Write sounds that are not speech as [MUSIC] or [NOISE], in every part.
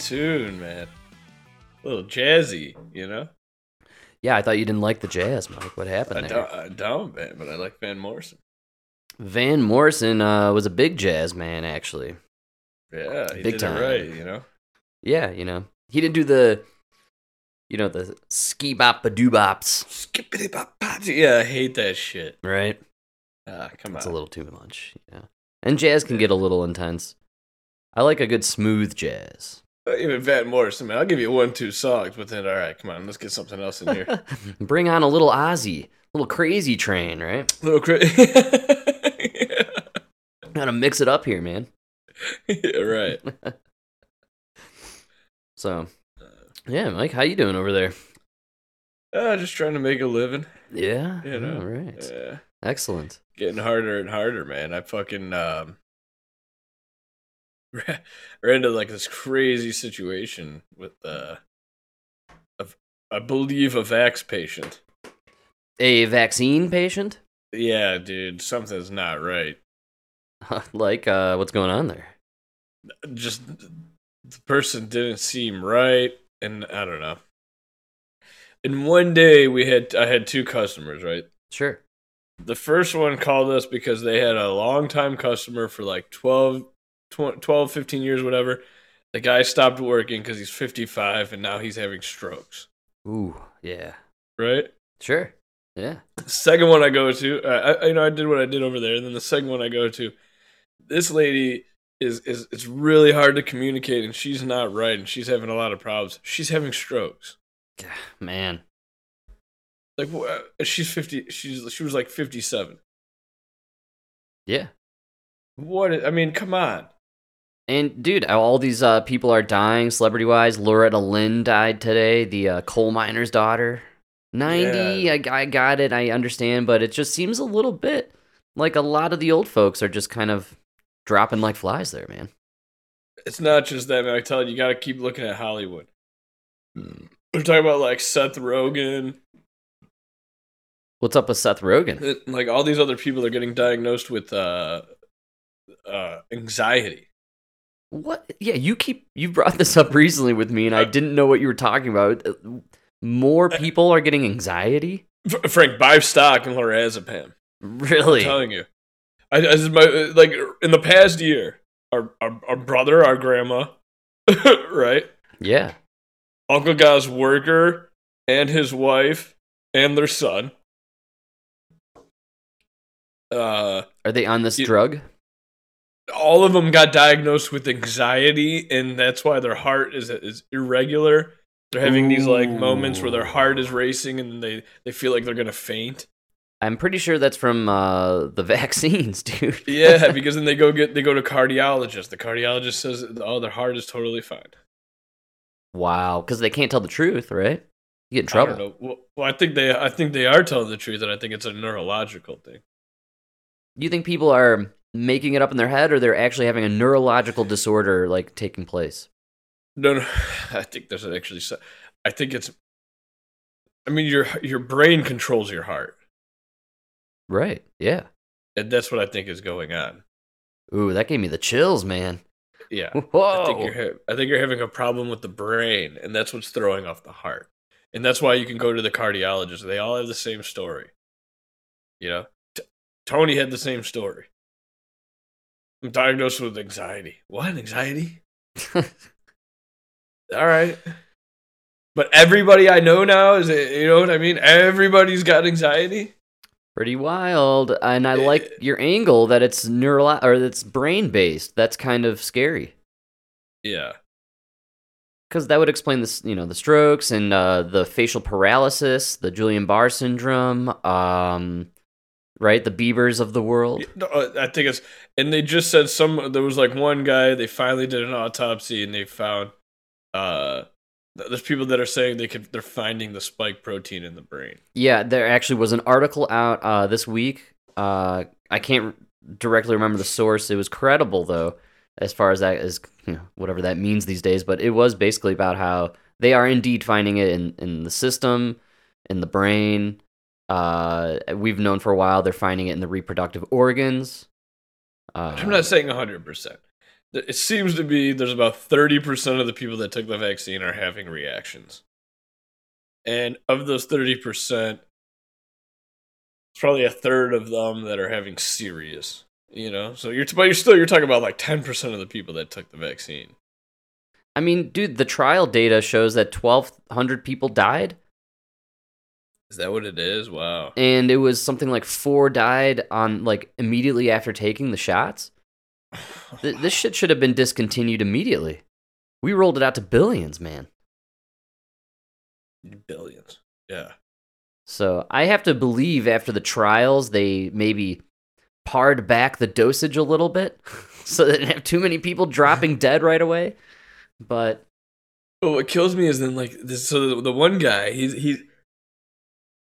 Tune, man. A little jazzy, you know. Yeah, I thought you didn't like the jazz, Mike. What I happened there? don't, I don't, man, but I like Van Morrison. Van Morrison uh, was a big jazz man, actually. Yeah, he Big time. right, you know. Yeah, you know, he didn't do the, you know, the ski bop a doo bops, Skippity bop. Yeah, I hate that shit. right? Ah, come It's on. It's a little too much. Yeah, and jazz can get a little intense. I like a good smooth jazz. Even Van Morrison, man. I'll give you one, two songs, but then all right, come on, let's get something else in here. [LAUGHS] Bring on a little Ozzy, little crazy train, right? little cra- [LAUGHS] Gotta mix it up here, man. yeah, right. [LAUGHS] So, yeah, Mike, how you doing over there? Uh, just trying to make a living. Yeah, You know, all right, Yeah. excellent. getting harder and harder, man. I fucking um ran into like this crazy situation with uh a, I believe a vax patient. A vaccine patient? Yeah, dude, something's not right. [LAUGHS] like, uh, what's going on there? Just the person didn't seem right, and I don't know. And one day we had I had two customers, right? Sure. The first one called us because they had a long time customer for like 12, 12, 12 15 years, whatever. The guy stopped working because he's 55 and now he's having strokes, Ooh, yeah. right? Sure. Yeah. Second one I go to, uh, I, you know, I did what I did over there. And then the second one I go to, this lady is, is, it's really hard to communicate and she's not right and she's having a lot of problems. She's having strokes. Man. Like, wha- she's 50, she's, she was like 57. Yeah. What, I mean, come on. And dude, all these uh, people are dying celebrity wise. Loretta Lynn died today, the uh, coal miner's daughter. 90, Yeah. I, I got it, I understand, but it just seems a little bit like a lot of the old folks are just kind of dropping like flies there, man. It's not just that, man. I tell you, you got to keep looking at Hollywood. We're talking about like Seth Rogen, What's up with Seth Rogen? it- like all these other people are getting diagnosed with uh, uh, anxiety. What? Yeah, you keep you brought this up recently with me, and I Uh, didn't know what you were talking about. Uh, More people are getting anxiety. Frank, buy stock in lorazepam. Really? I'm telling you, I, I just, my, like in the past year, our our, our brother, our grandma, [LAUGHS] right, Yeah. Uncle Guy's worker, and his wife and their son. Uh, Are they on this You- drug? All of them got diagnosed with anxiety and that's why their heart is is irregular they're having these like moments where their heart is racing and they they feel like they're gonna faint I'm pretty sure that's from uh, the [LAUGHS] vaccines, dude. yeah [LAUGHS] because then they go get they go to cardiologist the cardiologist says oh their heart is totally fine wow, because they can't tell the truth, right? You get in I trouble. don't know. Well, well i think they i think they are telling the truth and i think it's a neurological thing You think people are making it up in their head, or they're actually having a neurological disorder like taking place? no no [SIGHS] i think there's actually i think it's i mean your your brain controls your heart Right. Yeah. and that's what i think is going on Ooh, that gave me the chills, man. yeah Whoa. I think you're ha- I think you're having a problem with the brain, and that's what's throwing off the heart. And that's why you can go to the cardiologist. They all have the same story. You know, T- Tony had the same story. I'm diagnosed with anxiety. What anxiety? [LAUGHS] All right. But everybody I know now is, you know what I mean? Everybody's got anxiety. Pretty wild, and I like your angle that it's neural or it's brain based. That's kind of scary Yeah. because that would explain this, you know, the strokes and uh, the facial paralysis, the Guillain-Barré syndrome, um, right? The Beavers of the world. No, uh, I think it's, and they just said some. There was like one guy. They finally did an autopsy, and they found. Uh, there's people that are saying they could. They're finding the spike protein in the brain. Yeah, there actually was an article out uh, this week. Uh, I can't directly remember the source. It was credible though, as far as that is, you know, whatever that means these days. But it was basically about how they are indeed finding it in in the system, in the brain. Uh, we've known for a while they're finding it in the reproductive organs. Uh, I'm not saying 100, percent It seems to be there's about 30% of the people that took the vaccine are having reactions. And of those 30%, it's probably a third of them that are having serious, you know? So you're, but you're still, you're talking about like 10% of the people that took the vaccine. I mean, dude, the trial data shows that 1,200 people died. Is that what it is? Wow. And it was something like four died on like immediately after taking the shots. [SIGHS] Th- this shit should have been discontinued immediately. We rolled it out to billions, man. Billions. Yeah. So I have to believe after the trials, they maybe pared back the dosage a little bit [LAUGHS] so they didn't have too many people dropping [LAUGHS] dead right away. But But what kills me is then like this. So the, the one guy, he's he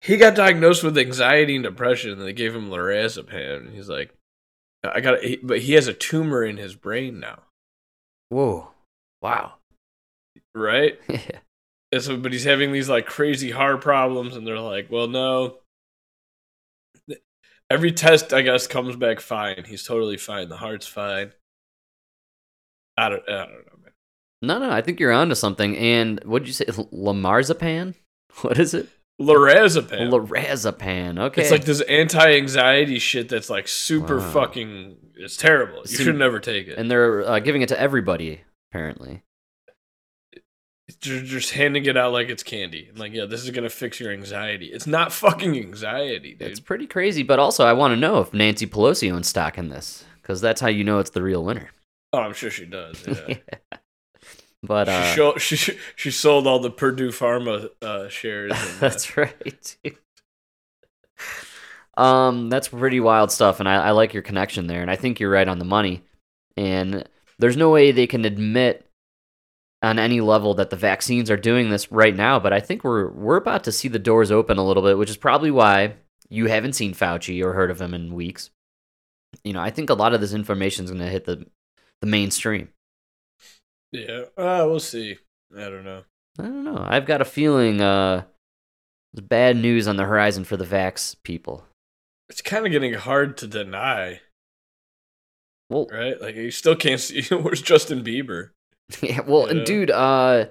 he got diagnosed with anxiety and depression, and they gave him lorazepam. And he's like, I got, but he has a tumor in his brain now, whoa, wow, right? [LAUGHS] And so, but he's having these like crazy heart problems, and they're like, well, no. Every test, I guess, comes back fine. He's totally fine. The heart's fine. I don't, I don't know, man. no, no, I think you're onto something. And what did you say, [LAUGHS] Lamarzapan? What is it? Lorazepam. Lorazepam. Okay, It's like this anti-anxiety shit that's like super Wow. fucking. It's terrible. You See- should never take it. and they're uh, giving it to everybody apparently. They're just handing it out like it's candy. Like, yeah, this is gonna fix your anxiety. It's not fucking anxiety, dude. It's pretty crazy, but also I want to know if Nancy Pelosi owns stock in this because that's how you know it's the real winner. oh, I'm sure she does. Yeah. [LAUGHS] but uh, she, [LAUGHS] she she sold all the Purdue Pharma uh, shares. And, [LAUGHS] uh, that's right. dude. um, that's pretty wild stuff, and I, I like your connection there, and I think you're right on the money. And there's no way they can admit on any level that the vaccines are doing this right now, but I think we're we're about to see the doors open a little bit, which is probably why you haven't seen Fauci or heard of him in weeks. You know, I think a lot of this information is going to hit the the mainstream. Yeah, uh, we'll see. I don't know. I don't know. I've got a feeling uh, there's bad news on the horizon for the vax people. It's kind of getting hard to deny, Well, right? Like, you still can't see. [LAUGHS] Where's Justin Bieber? [LAUGHS] yeah, well, and dude, uh,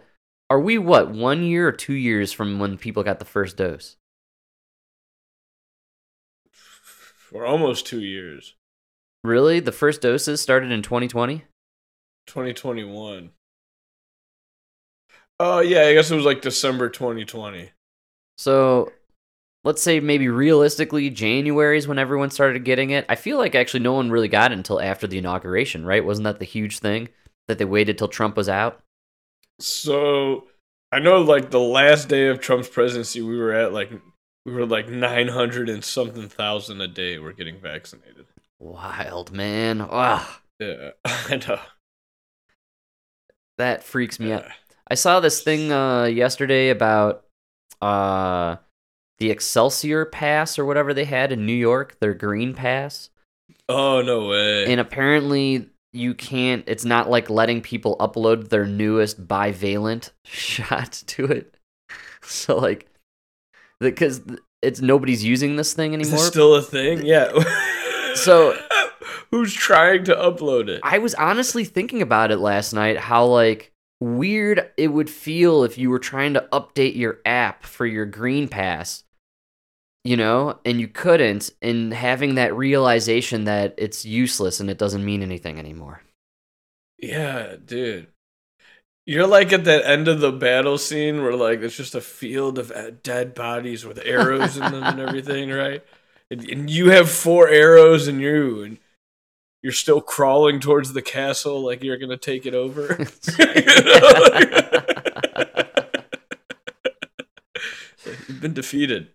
are we what one year or two years from when people got the first dose? For almost two years. Really, the first doses started in 2020. 2021. Oh yeah, I guess it was like December 2020. So, let's say maybe realistically, January is when everyone started getting it. I feel like actually no one really got it until after the inauguration, right? Wasn't that the huge thing that they waited till Trump was out? So I know like the last day of Trump's presidency, we were at like we were like 900 and something thousand a day were getting vaccinated. Wild man, ah, Yeah, [LAUGHS] I know. That freaks me out. I saw this thing uh, yesterday about uh, the Excelsior Pass or whatever they had in New York, their green pass. Oh no way. And apparently, you can't, it's not like letting people upload their newest bivalent [LAUGHS] shot to it. [LAUGHS] So, like, because it's nobody's using this thing anymore. still a thing? Yeah. So- [LAUGHS] [LAUGHS] who's trying to upload it? I was honestly thinking about it last night how like weird it would feel if you were trying to update your app for your green pass you know and you couldn't and having that realization that it's useless and it doesn't mean anything anymore Yeah, dude. You're like at that end of the battle scene where like it's just a field of uh, dead bodies with arrows in them and everything, right? And, and you have four arrows in you, and you're still crawling towards the castle like you're gonna take it over. [LAUGHS] [LAUGHS] You've been defeated.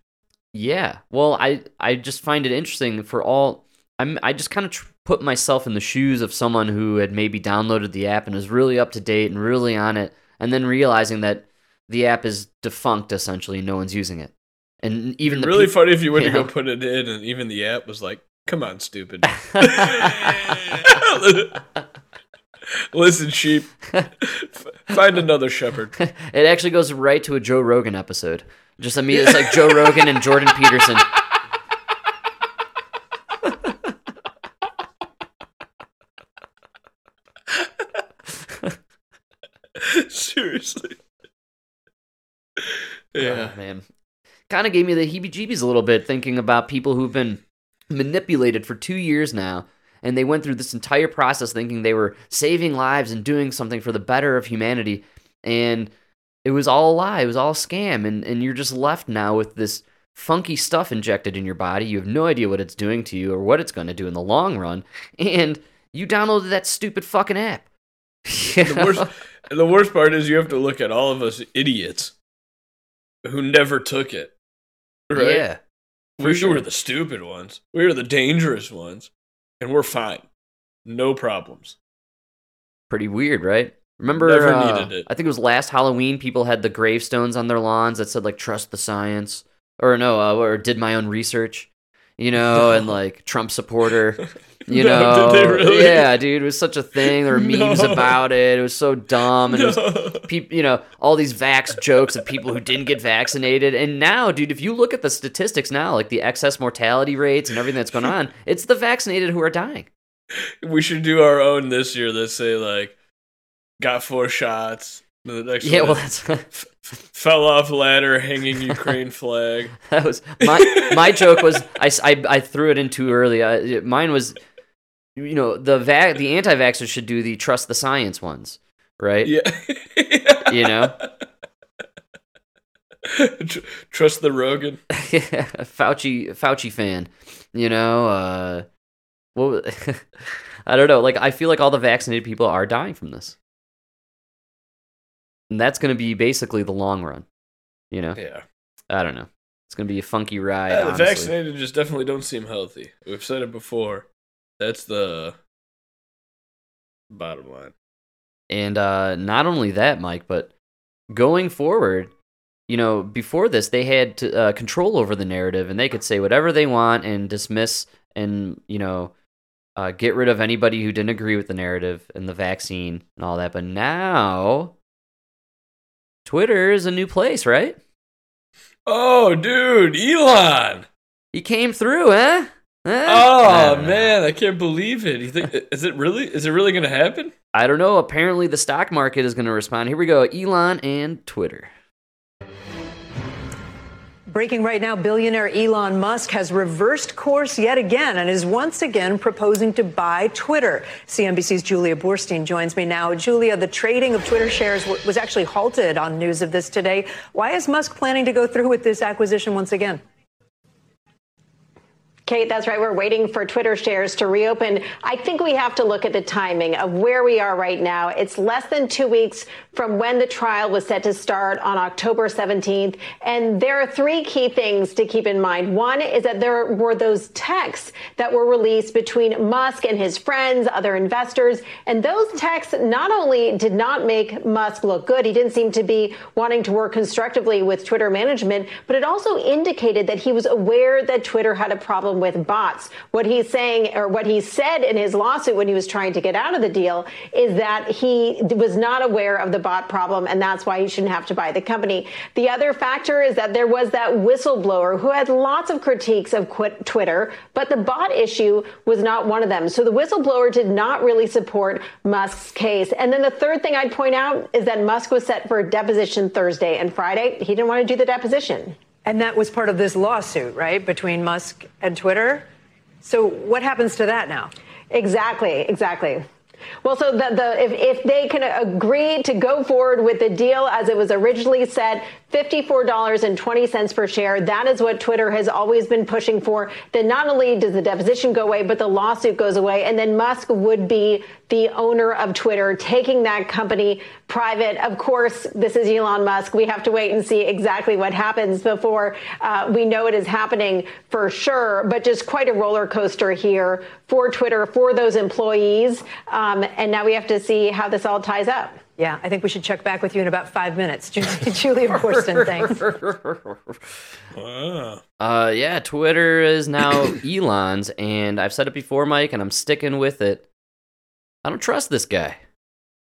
yeah well i i just find it interesting for all i'm i just kind of tr- put myself in the shoes of someone who had maybe downloaded the app and was really up to date and really on it and then realizing that the app is defunct essentially no one's using it and even really peop- funny if you went to go put it in, and even the app was like, Come on, stupid. [LAUGHS] Listen, sheep. Find another shepherd. It actually goes right to a Joe Rogan episode. Just immediately, it's like Joe Rogan and Jordan Peterson. [LAUGHS] Seriously. Oh, yeah. Oh, man. Kind of gave me the heebie jeebies a little bit thinking about people who've been manipulated for two years now. And they went through this entire process thinking they were saving lives and doing something for the better of humanity. And it was all a lie. It was all a scam. And, and you're just left now with this funky stuff injected in your body. You have no idea what it's doing to you or what it's going to do in the long run. And you downloaded that stupid fucking app. [LAUGHS] The worst, the worst part is you have to look at all of us idiots who never took it. Right? Yeah. We sure. were the stupid ones. We were the dangerous ones, and we're fine. No problems. Pretty weird, right? Remember, Never uh, needed it. I think it was last Halloween. People had the gravestones on their lawns that said like "Trust the science," or no, uh, or did my own research, you know, and like Trump supporter, [LAUGHS] you [LAUGHS] No, know, really? yeah, dude, it was such a thing. There were [LAUGHS] memes No. about it. It was so dumb, and it was people, you know, all these vax jokes of people who didn't get vaccinated. And now, dude, if you look at the statistics now, like the excess mortality rates and everything that's going on, [LAUGHS] it's the vaccinated who are dying. we should do our own this year Let's say like got four shots. The next Yeah, well, that's f- fell off ladder hanging Ukraine flag. that was my my joke was I, I, I threw it in too early. I, mine was, you know, the va- the anti-vaxxers should do the trust the science ones, right? Yeah. [LAUGHS] You know? Tr- Trust the Rogan. [LAUGHS] Fauci Fauci fan, you know. Uh, [LAUGHS] I don't know. Like I feel like all the vaccinated people are dying from this, and that's going to be basically the long run. You know, Yeah. I don't know. It's going to be a funky ride. Yeah, the vaccinated just definitely don't seem healthy. We've said it before. That's the bottom line. And uh, not only that, Mike, but going forward, you know, before this, they had to, uh, control over the narrative and they could say whatever they want and dismiss and, you know, uh, get rid of anybody who didn't agree with the narrative and the vaccine and all that. But now, Twitter is a new place, right? Oh, dude, Elon! He came through, huh? Huh? I Oh eh. man, I can't believe it. You think is it really? Is it really gonna happen? I don't know. Apparently, the stock market is going to respond. Here we go Elon and Twitter. Breaking right now, billionaire Elon Musk has reversed course yet again and is once again proposing to buy Twitter. CNBC's Julia Boorstin joins me now. Julia, the trading of Twitter shares was actually halted on news of this today. Why is Musk planning to go through with this acquisition once again? Kate, that's right. We're waiting for Twitter shares to reopen. I think we have to look at the timing of where we are right now. It's less than two weeks from when the trial was set to start on October 17th. And there are three key things to keep in mind. One is that there were those texts that were released between Musk and his friends, other investors. And those texts not only did not make Musk look good, he didn't seem to be wanting to work constructively with Twitter management, but it also indicated that he was aware that Twitter had a problem with bots. What he's saying, or what he said in his lawsuit when he was trying to get out of the deal, is that he was not aware of the bot problem, and that's why he shouldn't have to buy the company. The other factor is that there was that whistleblower who had lots of critiques of Twitter, but the bot issue was not one of them. So the whistleblower did not really support Musk's case. And then the third thing I'd point out is that Musk was set for a deposition Thursday and Friday. He didn't want to do the deposition. And that was part of this lawsuit, right, between Musk and Twitter? So what happens to that now? Exactly, exactly. Well, so the, the if, if they can agree to go forward with the deal as it was originally set, $54.20 per share, that is what Twitter has always been pushing for. Then not only does the deposition go away, but the lawsuit goes away. And then Musk would be the owner of Twitter, taking that company private. Of course, this is Elon Musk. We have to wait and see exactly what happens before uh, we know it is happening for sure. But just quite a roller coaster here for Twitter, for those employees. Um, and now we have to see how this all ties up. Yeah, I think we should check back with you in about five minutes. Ju- [LAUGHS] Julia Boorstin, thanks. Wow. [LAUGHS] Uh, yeah, Twitter is now [COUGHS] Elon's, and I've said it before, Mike, and I'm sticking with it. I don't trust this guy.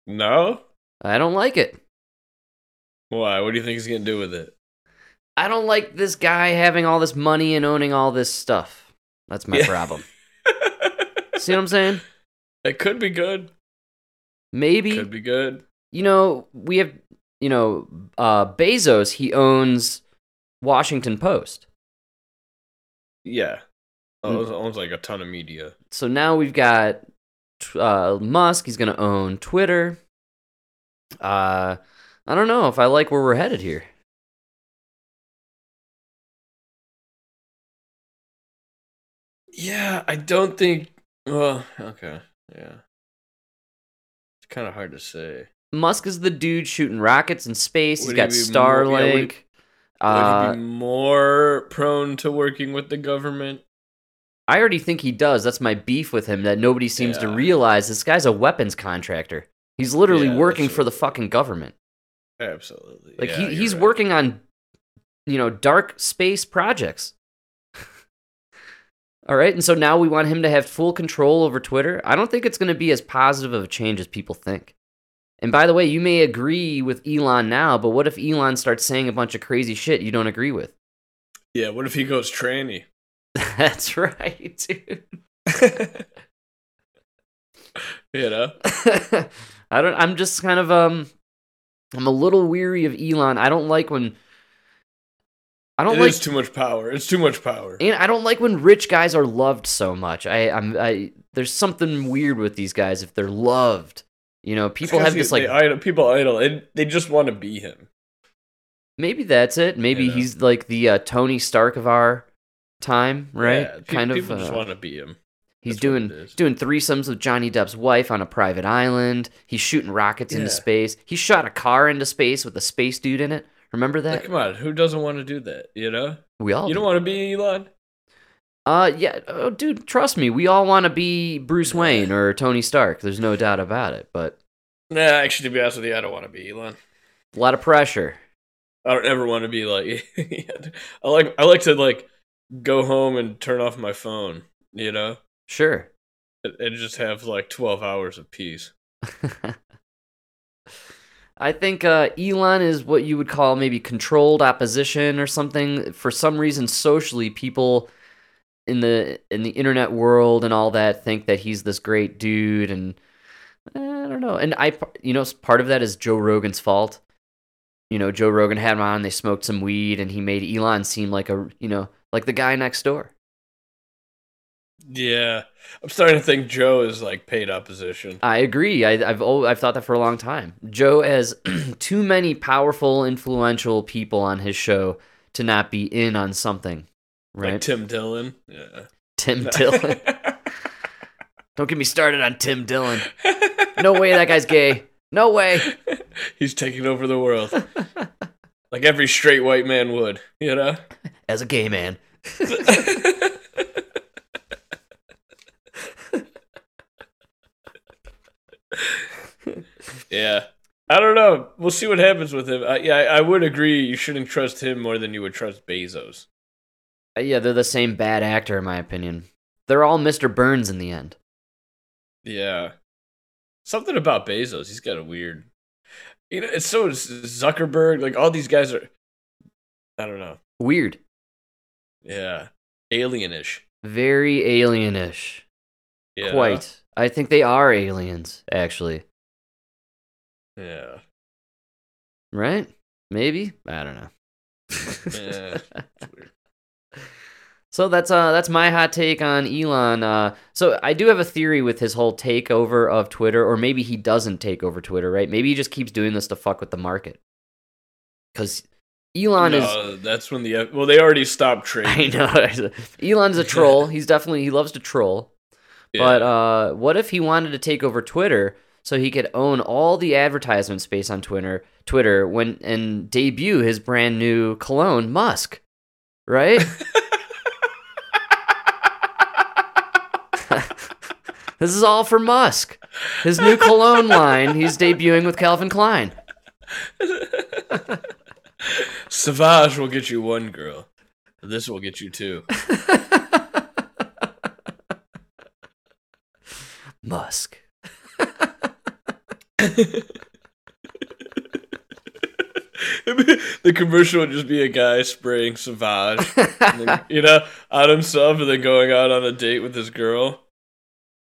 No? I don't like it. Why? What do you think he's gonna do with it? I don't like this guy having all this money and owning all this stuff. That's my Yeah. problem. [LAUGHS] See what I'm saying? It could be good. Maybe Could be good. You know we have you know, uh, Bezos, he owns Washington Post. Yeah. Mm. Owns, owns like a ton of media. So now we've got uh, Musk. He's going to own Twitter. Uh, I don't know if I like where we're headed here. Yeah, I don't think. Well, okay, yeah. It's kind of hard to say. Musk is the dude shooting rockets in space. Would He's got he be more- yeah, Starlink. would- Would uh, he be more prone to working with the government? I already think he does. That's my beef with him that nobody seems to realize. This guy's a weapons contractor. He's literally Yeah, working for the fucking government. Absolutely. Like Yeah, he, he's right. working on, you know, dark space projects. [LAUGHS] All right, and so now we want him to have full control over Twitter. I don't think it's going to be as positive of a change as people think. And by the way, you may agree with Elon now, but what if Elon starts saying a bunch of crazy shit you don't agree with? Yeah. What if he goes tranny? [LAUGHS] That's right, dude. [LAUGHS] you know. [LAUGHS] I don't. I'm just kind of um. I'm a little weary of Elon. I don't like when. I don't It like is too much power. It's too much power. And I don't like when rich guys are loved so much. I, I'm, I, there's something weird with these guys if they're loved. You know, people have this like, idol, people idol. and they just want to be him. maybe that's it. Maybe You know? he's like the uh, Tony Stark of our time, right? Yeah, kind of. People just uh, want to be him. he's that's doing doing threesomes with Johnny Depp's wife on a private island. He's shooting rockets into space. He shot a car into space with a space dude in it. Remember that? Like, come on, who doesn't want to do that? You know, we all. you do. don't want to be Elon. Uh, yeah, oh, dude, trust me, we all want to be Bruce Wayne or Tony Stark. There's no doubt about it. But Nah, actually, to be honest with you, I don't want to be Elon. a lot of pressure. I don't ever want to be like. [LAUGHS] I like. I like to like go home and turn off my phone. You know, Sure. and, just have like twelve hours of peace. [LAUGHS] I think uh, Elon is what you would call maybe controlled opposition or something. For some reason, socially, people in the in the internet world and all that think that he's this great dude, and eh, I don't know. And I, you know, part of that is Joe Rogan's fault. You know, Joe Rogan had him on. They smoked some weed, and he made Elon seem like a you know like the guy next door. Yeah, I'm starting to think Joe is like paid opposition. I agree. I, I've I've thought that for a long time. Joe has [CLEARS THROAT] too many powerful, influential people on his show to not be in on something, right? Like Tim Dillon. Yeah. Tim [LAUGHS] Dillon. Don't get me started on Tim Dillon. No way that guy's gay. No way. He's taking over the world. like every straight white man would, you know? [LAUGHS] As a gay man. [LAUGHS] yeah. I don't know. We'll see what happens with him. I, yeah, I, I would agree you shouldn't trust him more than you would trust Bezos. Uh, yeah, they're the same bad actor, in my opinion. They're all Mr. Burns in the end. Yeah. Something about Bezos. He's got a weird. You know, it's so Zuckerberg. Like all these guys are. I don't know. Weird. Yeah. Alienish. Very alienish. Yeah. Quite. I think they are aliens, actually. Yeah. Right? Maybe? I don't know. [LAUGHS] Yeah. So that's uh that's my hot take on Elon. Uh, so I do have a theory with his whole takeover of Twitter, or maybe he doesn't take over Twitter, right? Maybe he just keeps doing this to fuck with the market. Because Elon is that's when the well they already stopped [LAUGHS] trading. I know Elon's a troll. [LAUGHS] He's definitely he loves to troll. Yeah. But uh, what if he wanted to take over Twitter so he could own all the advertisement space on Twitter, Twitter when and debut his brand new cologne, Musk, right? [LAUGHS] [LAUGHS] this is all for Musk. His new cologne line he's debuting with Calvin Klein. [LAUGHS] Savage will get you one girl. This will get you two. [LAUGHS] Musk. [LAUGHS] the commercial would just be a guy spraying Savage, then, you know, on himself, and then going out on a date with his girl.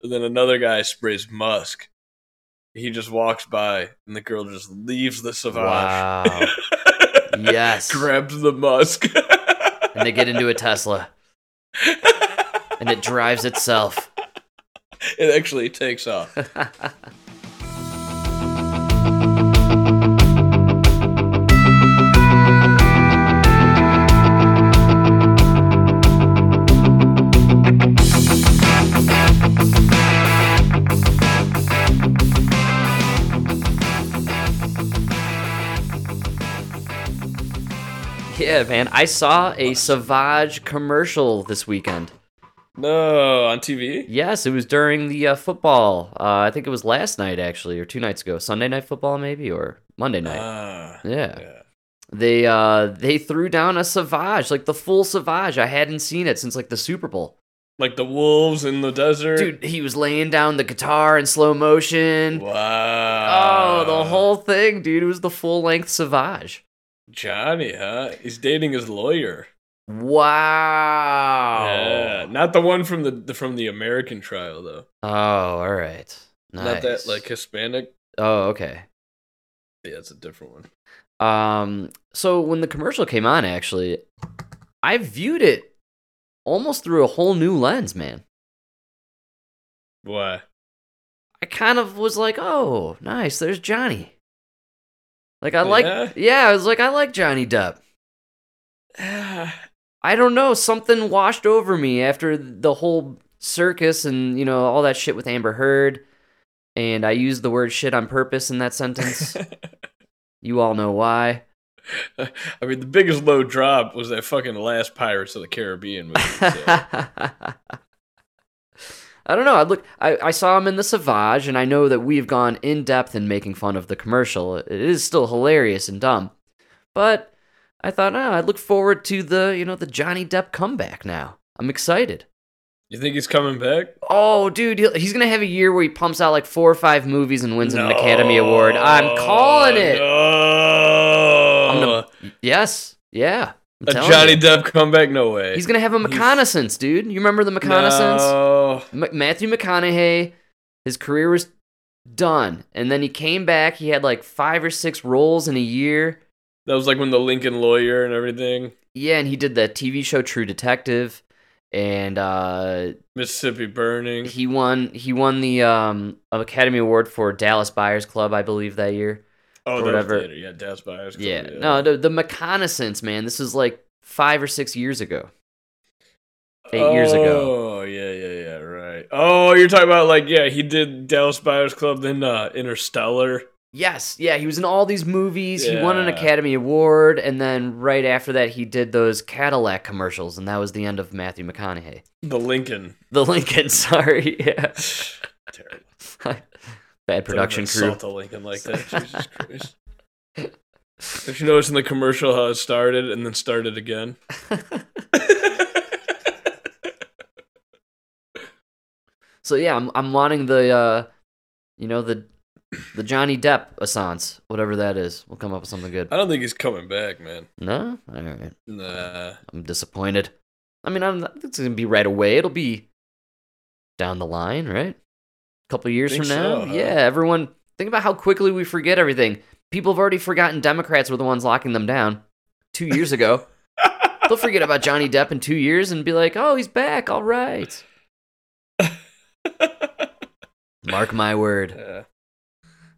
And then another guy sprays Musk, He just walks by, and the girl just leaves the Savage. Wow. [LAUGHS] Yes. Grabs the Musk. and they get into a Tesla, and it drives itself. [LAUGHS] it actually takes off. Yeah, man. I saw a Savage commercial this weekend. No, on TV. Yes, it was during the uh, football. Uh, I think it was last night, actually, or two nights ago. Sunday night football, maybe, or Monday night. Ah, yeah. yeah. They uh they threw down a Savage, like the full Savage. I hadn't seen it since like the Super Bowl. Like the wolves in the desert. Dude, he was laying down the guitar in slow motion. Wow. Oh, the whole thing, dude. It was the full length Savage. Johnny, huh? He's dating his lawyer. Wow. Yeah, not the one from the, the from the American trial though. Oh, all right. Nice. Not that like Hispanic. Oh, okay. Yeah, it's a different one. Um, so when the commercial came on, actually, I viewed it almost through a whole new lens, man. Why? I kind of was like, oh, nice, there's Johnny. Like I Yeah? like, yeah, I was like, I like Johnny Depp. I don't know, something washed over me after the whole circus and you know all that shit with Amber Heard, and I used the word shit on purpose in that sentence. [LAUGHS] you all know why. [LAUGHS] I mean, the biggest low drop was that fucking last Pirates of the Caribbean movie. so- [LAUGHS] I don't know. I look. I, I saw him in the Savage, and I know that we've gone in depth in making fun of the commercial. It is still hilarious and dumb, but I thought, ah, oh, I look forward to the you know the Johnny Depp comeback. Now I'm excited. you think he's coming back? Oh, dude, he'll- he's gonna have a year where he pumps out like four or five movies and wins an Academy Award. I'm calling it. No. I'm gonna- yes, yeah. A Johnny you. Depp comeback? No way. He's gonna have a reconnaissance, dude. You remember the reconnaissance? No. M- Matthew McConaughey, his career was done, and then he came back. He had like five or six roles in a year. That was like when the Lincoln lawyer and everything. Yeah, and he did the TV show True Detective, and uh, Mississippi Burning. he won. He won the um, Academy Award for Dallas Buyers Club, I believe, that year. Oh, or that whatever. Later. Yeah, Dallas Buyers Club, Yeah, no, the, the reconnaissance, man. This was like five or six years ago. Eight years ago. Oh, yeah, yeah, yeah, right. Oh, you're talking about like, yeah, he did Dallas Buyers Club, then uh, Interstellar. Yes, yeah, he was in all these movies. He won an Academy Award, and then right after that, he did those Cadillac commercials, and that was the end of Matthew McConaughey. The Lincoln. The Lincoln, [LAUGHS] sorry, yeah, [LAUGHS] Terrible. [LAUGHS] bad production crew. a Lincoln like that. Jesus Christ. Did you notice in the commercial how it started and then started again? [LAUGHS] So yeah, I'm I'm wanting the, uh, you know the, the Johnny Depp assance, whatever that is. We'll come up with something good. I don't think he's coming back, man. No, all right, Nah. I'm disappointed. I mean, I'm not, it's gonna be right away. It'll be down the line, right? Couple years from now. so, huh? Yeah, everyone. Think about how quickly we forget everything. People have already forgotten Democrats were the ones locking them down two years ago. [LAUGHS] They'll forget about Johnny Depp in two years and be like, "Oh, he's back. All right." [LAUGHS] Mark my word. Yeah.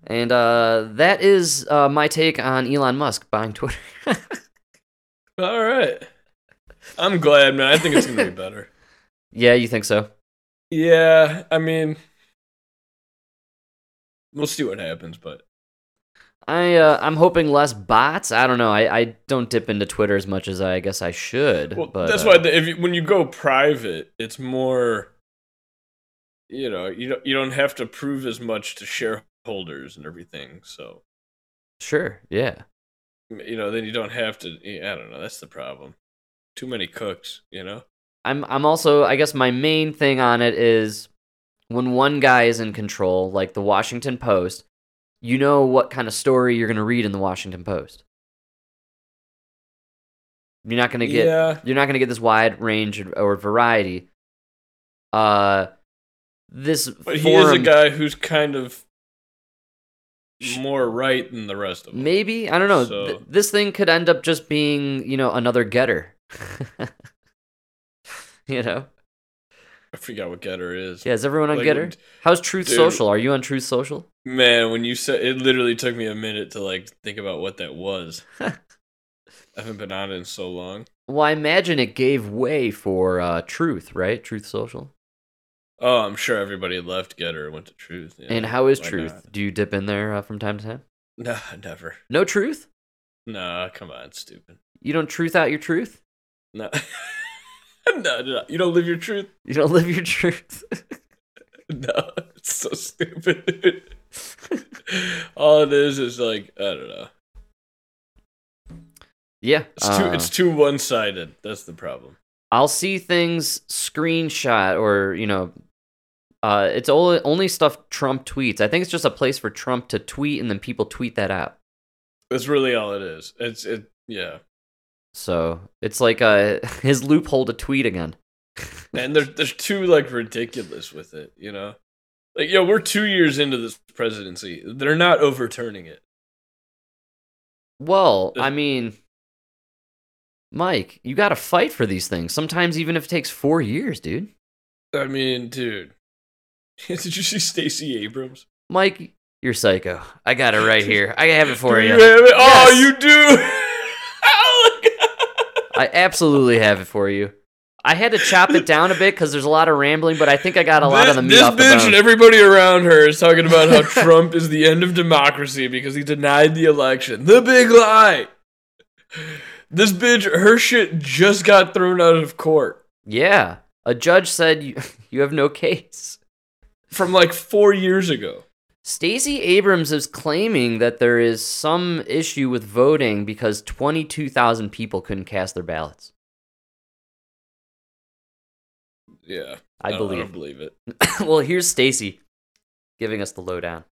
And uh, that is uh, my take on Elon Musk buying Twitter. [LAUGHS] All right. I'm glad, man. I think it's gonna be better. yeah, you think so? Yeah, I mean, we'll see what happens, but I uh, I'm hoping less bots. I don't know. I, I don't dip into Twitter as much as I guess I should. well, but that's uh, why the, if you, when you go private, it's more. You know, you don't you don't have to prove as much to shareholders and everything. So Sure. Yeah. you know, then you don't have to. I don't know. That's the problem. Too many cooks. You know. I'm I'm also I guess my main thing on it is when one guy is in control, like the Washington Post, you know what kind of story you're going to read in the Washington Post. You're not going to get yeah. you're not going to get this wide range or variety. Uh this But he is a guy who's kind of more right than the rest of them. Maybe I don't know. So- Th- this thing could end up just being, you know, another Gettr. [LAUGHS] you know? I forgot what Gettr is. Yeah, is everyone on Like, Gettr? How's Truth dude. Social? Are you on Truth Social? Man, when you said it, literally took me a minute to like think about what that was. [LAUGHS] I haven't been on it in so long. Well, I imagine it gave way for uh, Truth, right? Truth Social. Oh, I'm sure everybody left Gettr and went to Truth. yeah. and how is why Truth? not? Do you dip in there uh, from time to time? Nah, [LAUGHS] never. No Truth? Nah, come on, stupid. You don't truth out your truth? No. [LAUGHS] [LAUGHS] no, no, you don't live your truth. You don't live your truth? [LAUGHS] No, it's so stupid. All it is is like I don't know. yeah. It's too uh, it's too one sided. That's the problem. I'll see things screenshot or, you know, uh, it's only, only stuff Trump tweets. I think it's just a place for Trump to tweet and then people tweet that out. That's really all it is. It's it. Yeah, So it's like uh, [LAUGHS] his loophole to tweet again. and they're they're too like ridiculous with it. You know, like yo, we're two years into this presidency. They're not overturning it. Well, I mean, Mike, you got to fight for these things. Sometimes even if it takes four years, dude. I mean, dude, [LAUGHS] did you see Stacey Abrams? Mike, you're psycho. I got it right [LAUGHS] here. I have it for Do you. it? Oh, Yes. you do. I absolutely have it for you. I had to chop it down a bit because there's a lot of rambling, but I think I got a lot this, of the meat this off the bitch bone. and everybody around her is talking about how Trump is the end of democracy because he denied the election. The big lie. This bitch, her shit just got thrown out of court yeah, a judge said you, you have no case. from like four years ago. Stacey Abrams is claiming that there is some issue with voting because 22,000 people couldn't cast their ballots. Yeah, I I believe. don't believe it. [LAUGHS] well, here's Stacey giving us the lowdown.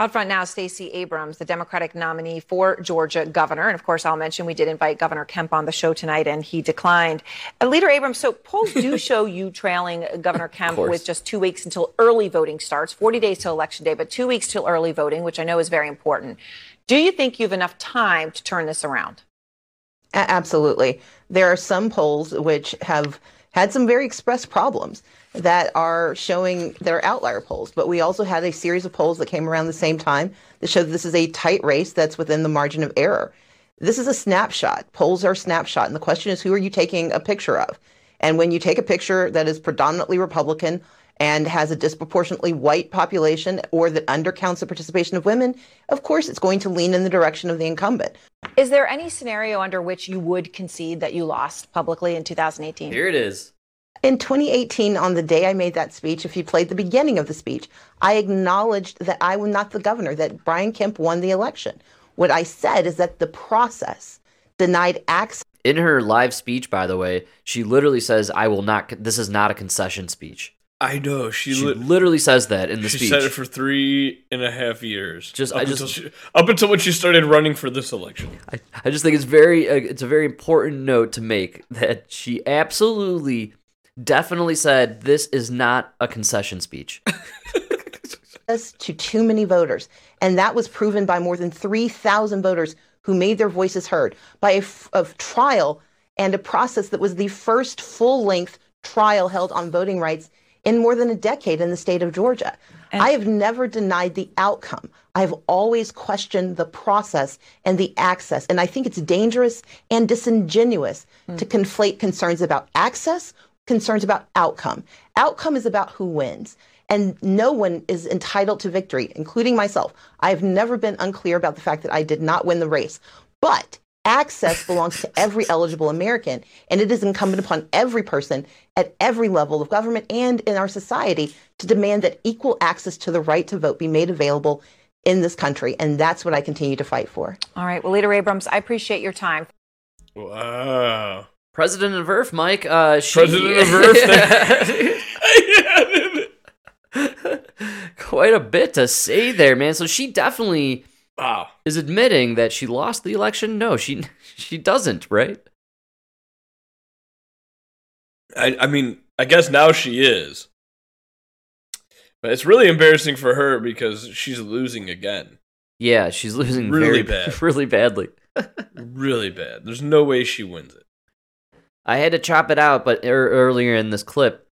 Out front now, Stacey Abrams, the Democratic nominee for Georgia governor. And of course, I'll mention we did invite Governor Kemp on the show tonight, and he declined. Uh, Leader Abrams, so polls do [LAUGHS] show you trailing Governor Kemp with just two weeks until early voting starts, 40 days till election day, but two weeks till early voting, which I know is very important. Do you think you have enough time to turn this around? A- Absolutely. There are some polls which have had some very expressed problems that are showing that are outlier polls. But we also had a series of polls that came around the same time that showed this is a tight race that's within the margin of error. This is a snapshot. Polls are a snapshot. And the question is, who are you taking a picture of? And when you take a picture that is predominantly Republican and has a disproportionately white population or that undercounts the participation of women, of course it's going to lean in the direction of the incumbent. Is there any scenario under which you would concede that you lost publicly in 2018? Here it is. In 2018, on the day I made that speech, if you played the beginning of the speech, I acknowledged that I was not the governor, that Brian Kemp won the election. What I said is that the process denied access In her live speech, by the way, she literally says, I will not, this is not a concession speech. I know she, She lit- literally says that in the she speech. said it for three and a half years. Just- up I just- until she, up until when she started running for this election. I, I just think it's very uh, it's a very important note to make that she absolutely definitely said this is not a concession speech. [LAUGHS] to too many voters. And that was proven by more than 3,000 voters who made their voices heard by a, f- a trial and a process that was the first full length trial held on voting rights in more than a decade in the state of Georgia. I have never denied the outcome. I've always questioned the process and the access. And I think it's dangerous and disingenuous hmm. to conflate concerns about access, concerns about outcome. Outcome is about who wins. And no one is entitled to victory, including myself. I've never been unclear about the fact that I did not win the race. But access belongs to every eligible American, and it is incumbent upon every person at every level of government and in our society to demand that equal access to the right to vote be made available in this country. And that's what I continue to fight for. All right. Well, Leader Abrams, I appreciate your time. Wow. President of Earth, Mike. Uh, she, President of Earth. [LAUGHS] Quite a bit to say there, man. So she definitely wow. is admitting that she lost the election. No, she she doesn't, right? I, I mean, I guess now she is. But it's really embarrassing for her because she's losing again. Yeah, she's losing Really very bad. [LAUGHS] really badly. [LAUGHS] Really bad. There's no way she wins it. I had to chop it out, but er- earlier in this clip,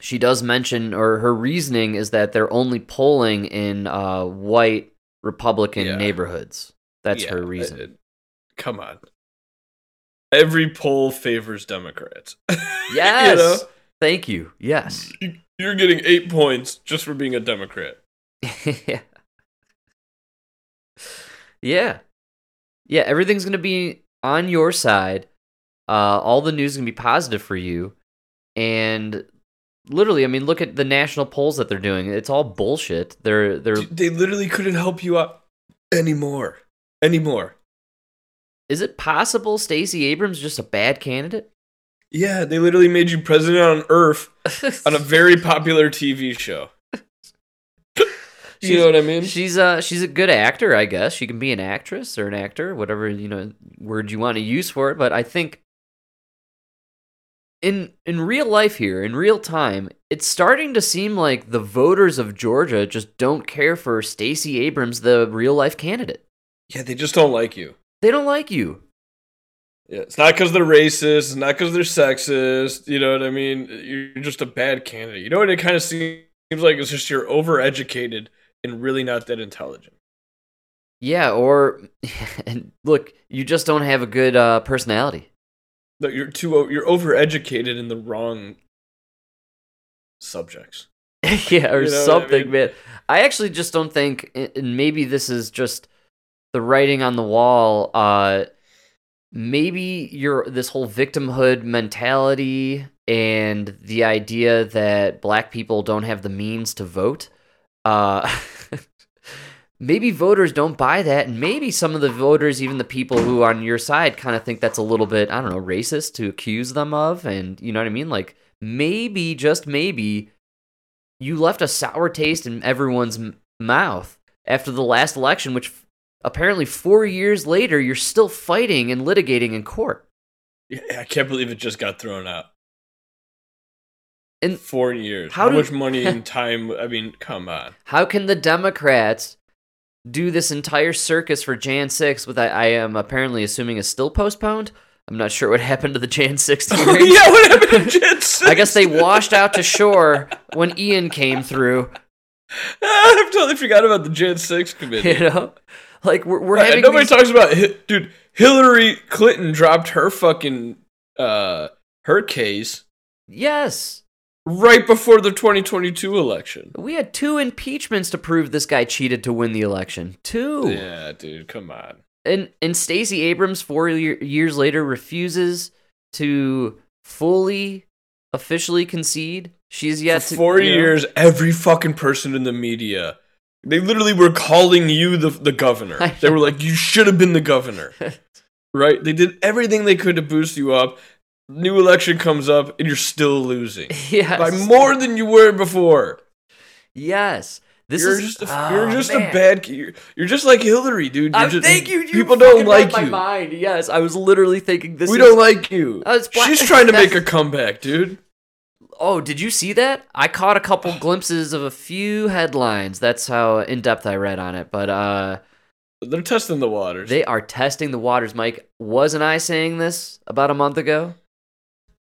she does mention, or her reasoning is that they're only polling in uh, white Republican Yeah. neighborhoods. That's Yeah, her reason. it- come on. Every poll favors Democrats. [LAUGHS] yes. you know? Thank you. Yes. You- You're getting eight points just for being a Democrat. [LAUGHS] yeah. Yeah. Yeah, everything's going to be on your side. Uh, all the news is going to be positive for you. And literally, I mean, look at the national polls that they're doing. It's all bullshit. They're they're Dude, They literally couldn't help you out anymore. Anymore. Is it possible Stacey Abrams is just a bad candidate? Yeah, they literally made you president on Earth [LAUGHS] on a very popular TV show. you know what I mean? She's uh she's a good actor, I guess. She can be an actress or an actor, whatever, you know, word you want to use for it, but I think in in real life here, in real time, it's starting to seem like the voters of Georgia just don't care for Stacey Abrams, the real life candidate. Yeah, they just don't like you. They don't like you. Yeah, it's not because they're racist. It's not because they're sexist. You know what I mean? You're just a bad candidate. You know what it kind of seems like? It's just you're overeducated and really not that intelligent. Yeah, or [LAUGHS] and look, you just don't have a good uh, personality. No, you're too. You're overeducated in the wrong subjects. [LAUGHS] yeah, or You know what I something, mean? man. I actually just don't think, and maybe this is just the writing on the wall. Uh, maybe your this whole victimhood mentality and the idea that black people don't have the means to vote. Uh, [LAUGHS] maybe voters don't buy that, and maybe some of the voters, even the people who are on your side, kind of think that's a little bit, I don't know, racist to accuse them of, and you know what I mean? Like maybe, just maybe, you left a sour taste in everyone's m- mouth after the last election, which f- apparently four years later you're still fighting and litigating in court. Yeah, I can't believe it just got thrown out. in Four years. how How, do- much [LAUGHS] money and time? I mean, come on. how can the Democrats do this entire circus for Jan 6 with I, I am apparently assuming is still postponed? I'm not sure what [LAUGHS] happened to the Jan 6 [LAUGHS] hearings. yeah, what happened to Jet Six? I guess they washed out to shore when Ian came through. [LAUGHS] I totally forgot about the Jan Six committee. You know, like we're we're having nobody these- talks about dude. Hillary Clinton dropped her fucking uh her case yes. Right before the 2022 election. We had two impeachments to prove this guy cheated to win the election. Two. Yeah, dude, come on. And and Stacey Abrams four year, years later refuses to fully officially concede. She's yet For to four you know- years, every fucking person in the media, they literally were calling you the the governor. [LAUGHS] They were like, you should have been the governor, [LAUGHS] right? They did everything they could to boost you up. New election comes up, and you're still losing [LAUGHS] yes. by more than you were before. Yes. This you're is just a, Oh, you're just man. a bad. You're, you're just like Hillary, dude. You're I just, thank you. you people don't like you. mind. Yes, I was literally thinking this. we is- don't like you. She's trying to make a [LAUGHS] comeback, dude. Oh, did you see that? I caught a couple [SIGHS] glimpses of a few headlines. That's how in depth I read on it. But uh, They're testing the waters. they are testing the waters. Mike, wasn't I saying this about a month ago?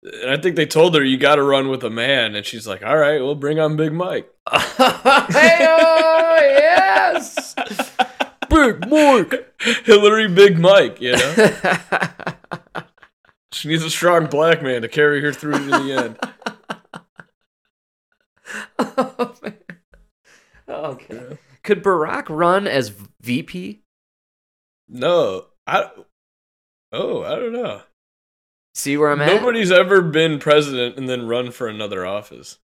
And I think they told her you got to run with a man, and she's like, "All right, we'll bring on Big Mike." [LAUGHS] hey, yes, [LAUGHS] Big Mike. Hillary, Big Mike. You know, [LAUGHS] she needs a strong black man to carry her through to the end. oh, man. Okay. Could Barack run as VP? No, I. Oh, I don't know. See where I'm at? Nobody's ever been president and then run for another office.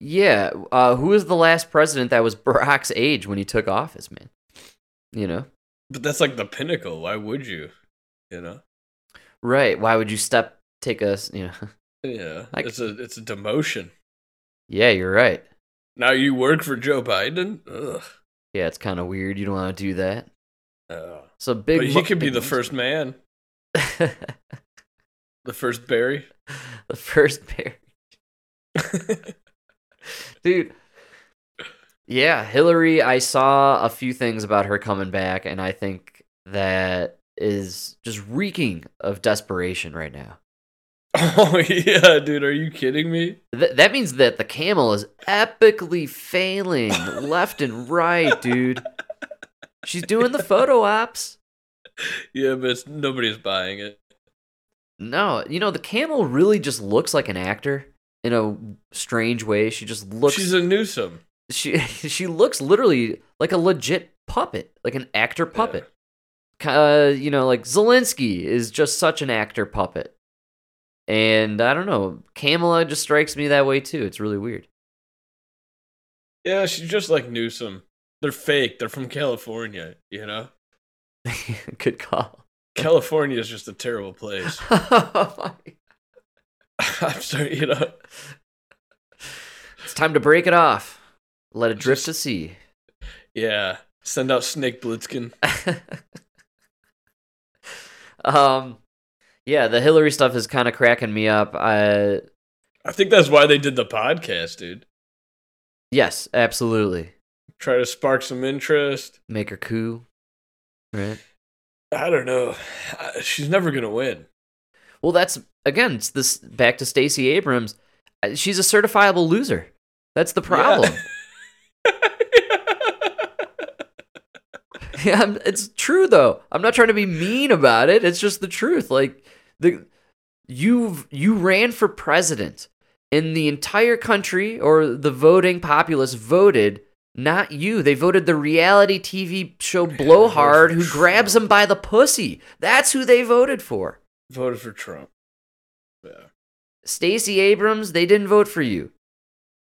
Yeah. Uh, who was the last president that was [LAUGHS] Barack's age when he took office, man? You know? But that's like the pinnacle. Why would you? You know. Right. Why would you step, take a, s- you know? [LAUGHS] Yeah, Like- it's a it's a demotion. yeah, you're right. Now you work for Joe Biden. Ugh. Yeah, it's kind of weird. You don't want to do that. Oh. So big. but he Mo- could be the [LAUGHS] first man, the first Barry. [LAUGHS] the first pair. [LAUGHS] Dude, Yeah, Hillary, I saw a few things about her coming back, and I think that is just reeking of desperation right now. [LAUGHS] Oh yeah, dude, are you kidding me? Th- that means that the camel is epically failing left and right, dude. She's doing the photo ops. Yeah, but nobody's buying it. No, you know, the camel really just looks like an actor in a strange way. She just looks She's a Newsom. she [LAUGHS] she looks literally like a legit puppet, like an actor puppet. Uh, you know, like Zelensky is just such an actor puppet. And I don't know, Kamala just strikes me that way too. It's really weird. Yeah, she's just like Newsom. They're fake. They're from California. You know, [LAUGHS] Good call. California is just a terrible place. [LAUGHS] it's I'm sorry. You know, It's time to break it off. Let it drift to sea. yeah. Send out Snake Plissken. [LAUGHS] um, yeah, the Hillary stuff is kind of cracking me up. I I think that's why they did the podcast, dude. yes, absolutely. Try to spark some interest. Make her coup, right? I don't know. She's never gonna win. Well, that's again, it's this back to Stacey Abrams. She's a certifiable loser. That's the problem. [LAUGHS] [LAUGHS] Yeah, I'm- it's true though. I'm not trying to be mean about it. It's just the truth. Like the you you ran for president, and the entire country or the voting populace voted not you. They voted the reality TV show Blowhard, who grabs them by the pussy. That's who they voted for. Voted for Trump. Yeah. Stacey Abrams, they didn't vote for you.